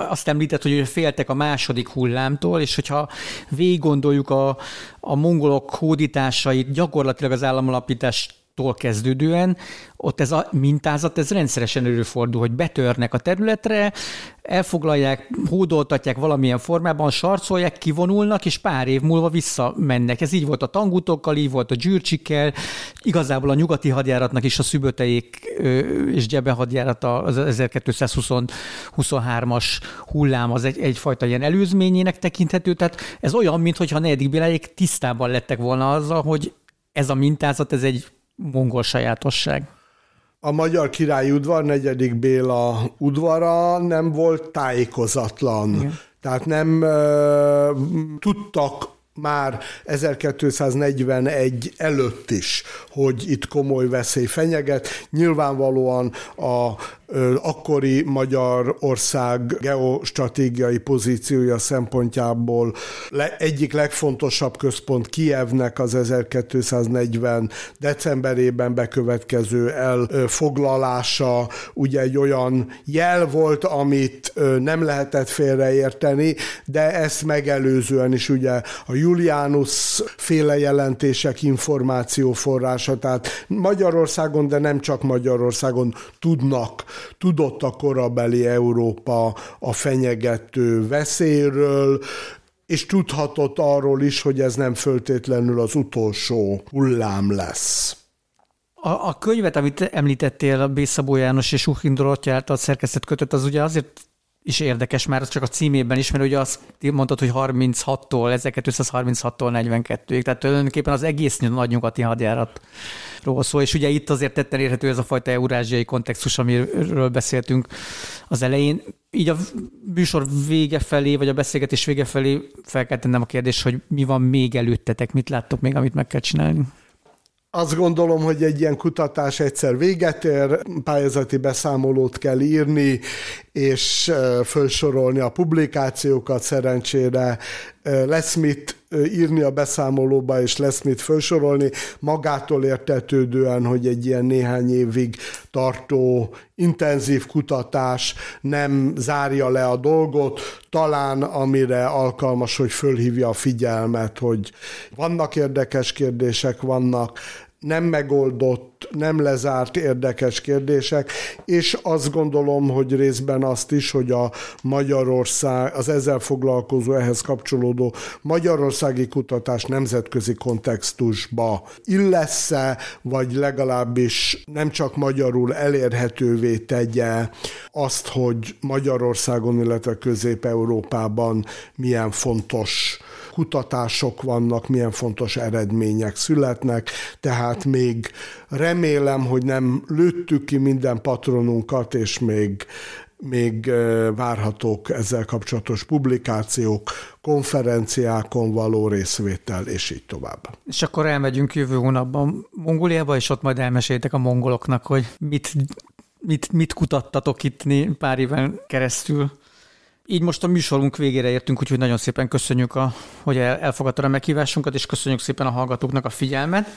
[SPEAKER 1] azt említett, hogy féltek a második hullámtól, és hogyha végig gondoljuk a, a mongolok hódításait, gyakorlatilag az államalapítás tól kezdődően, ott ez a mintázat, ez rendszeresen előfordul, hogy betörnek a területre, elfoglalják, hódoltatják valamilyen formában, sarcolják, kivonulnak, és pár év múlva visszamennek. Ez így volt a tangutokkal, így volt a gyűrcsikkel, igazából a nyugati hadjáratnak is a szüböteik és gyebe hadjárata, az 1223-as hullám az egy, egyfajta ilyen előzményének tekinthető, tehát ez olyan, mintha negyedik Béláék tisztában lettek volna azzal, hogy ez a mintázat, ez egy mongol sajátosság.
[SPEAKER 2] A magyar királyi udvar, negyedik Béla udvara nem volt tájékozatlan. Igen. Tehát nem uh, tudtak már 1241 előtt is, hogy itt komoly veszély fenyeget. Nyilvánvalóan a akkori Magyarország geostratégiai pozíciója szempontjából egyik legfontosabb központ Kievnek az 1240 decemberében bekövetkező elfoglalása, ugye egy olyan jel volt, amit nem lehetett félreérteni, de ezt megelőzően is ugye a Julianus féle jelentések információforrása, tehát Magyarországon, de nem csak Magyarországon tudnak, tudott a korabeli Európa a fenyegető veszélyről, és tudhatott arról is, hogy ez nem föltétlenül az utolsó hullám lesz.
[SPEAKER 1] A, a könyvet, amit említettél, a Bészabó János és Uchin Dorottya által szerkesztett kötet, az ugye azért is érdekes, már csak a címében is, mert ugye azt mondtad, hogy 36-tól, 1236-tól 42-ig, tehát tulajdonképpen az egész nagy nyugati hadjáratról szól, és ugye itt azért tetten érhető ez a fajta eurázsiai kontextus, amiről beszéltünk az elején. Így a műsor vége felé, vagy a beszélgetés vége felé fel kell tennem a kérdést, hogy mi van még előttetek, mit láttok még, amit meg kell csinálni?
[SPEAKER 2] Azt gondolom, hogy egy ilyen kutatás egyszer véget ér, pályázati beszámolót kell írni, és felsorolni a publikációkat szerencsére. Lesz mit írni a beszámolóba, és lesz mit felsorolni, magától értetődően, hogy egy ilyen néhány évig tartó intenzív kutatás nem zárja le a dolgot, talán amire alkalmas, hogy fölhívja a figyelmet, hogy vannak érdekes kérdések, vannak nem megoldott, nem lezárt érdekes kérdések, és azt gondolom, hogy részben azt is, hogy a Magyarország, az ezzel foglalkozó, ehhez kapcsolódó magyarországi kutatás nemzetközi kontextusba illesz-e, vagy legalábbis nem csak magyarul elérhetővé tegye azt, hogy Magyarországon, illetve Közép-Európában milyen fontos kutatások vannak, milyen fontos eredmények születnek, tehát még remélem, hogy nem lőttük ki minden patronunkat, és még még várhatók ezzel kapcsolatos publikációk, konferenciákon való részvétel, és így tovább.
[SPEAKER 1] És akkor elmegyünk jövő hónapban Mongóliába, és ott majd elmeséljétek a mongoloknak, hogy mit, mit, mit kutattatok itt pár éven keresztül. Így most a műsorunk végére értünk, úgyhogy nagyon szépen köszönjük, a, hogy elfogadta a meghívásunkat, és köszönjük szépen a hallgatóknak a figyelmet.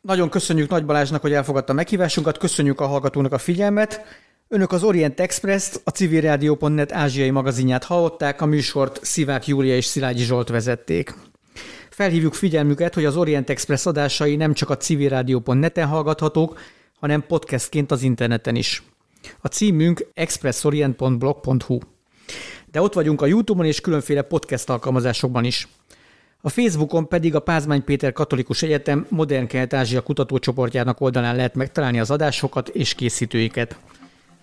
[SPEAKER 1] Nagyon köszönjük Nagy Balázsnak, hogy elfogadta a meghívásunkat, köszönjük a hallgatónak a figyelmet. Önök az Orient Express-t, a civilrádió.net ázsiai magazinját hallották, a műsort Szivák Júlia és Szilágyi Zsolt vezették. Felhívjuk figyelmüket, hogy az Orient Express adásai nem csak a civilrádió.net-en hallgathatók, hanem podcastként az interneten is. A címünk expressorient.blog.hu de ott vagyunk a YouTube-on és különféle podcast alkalmazásokban is. A Facebookon pedig a Pázmány Péter Katolikus Egyetem Modern Kelet-Ázsia kutatócsoportjának oldalán lehet megtalálni az adásokat és készítőiket.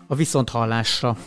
[SPEAKER 1] A viszonthallásra!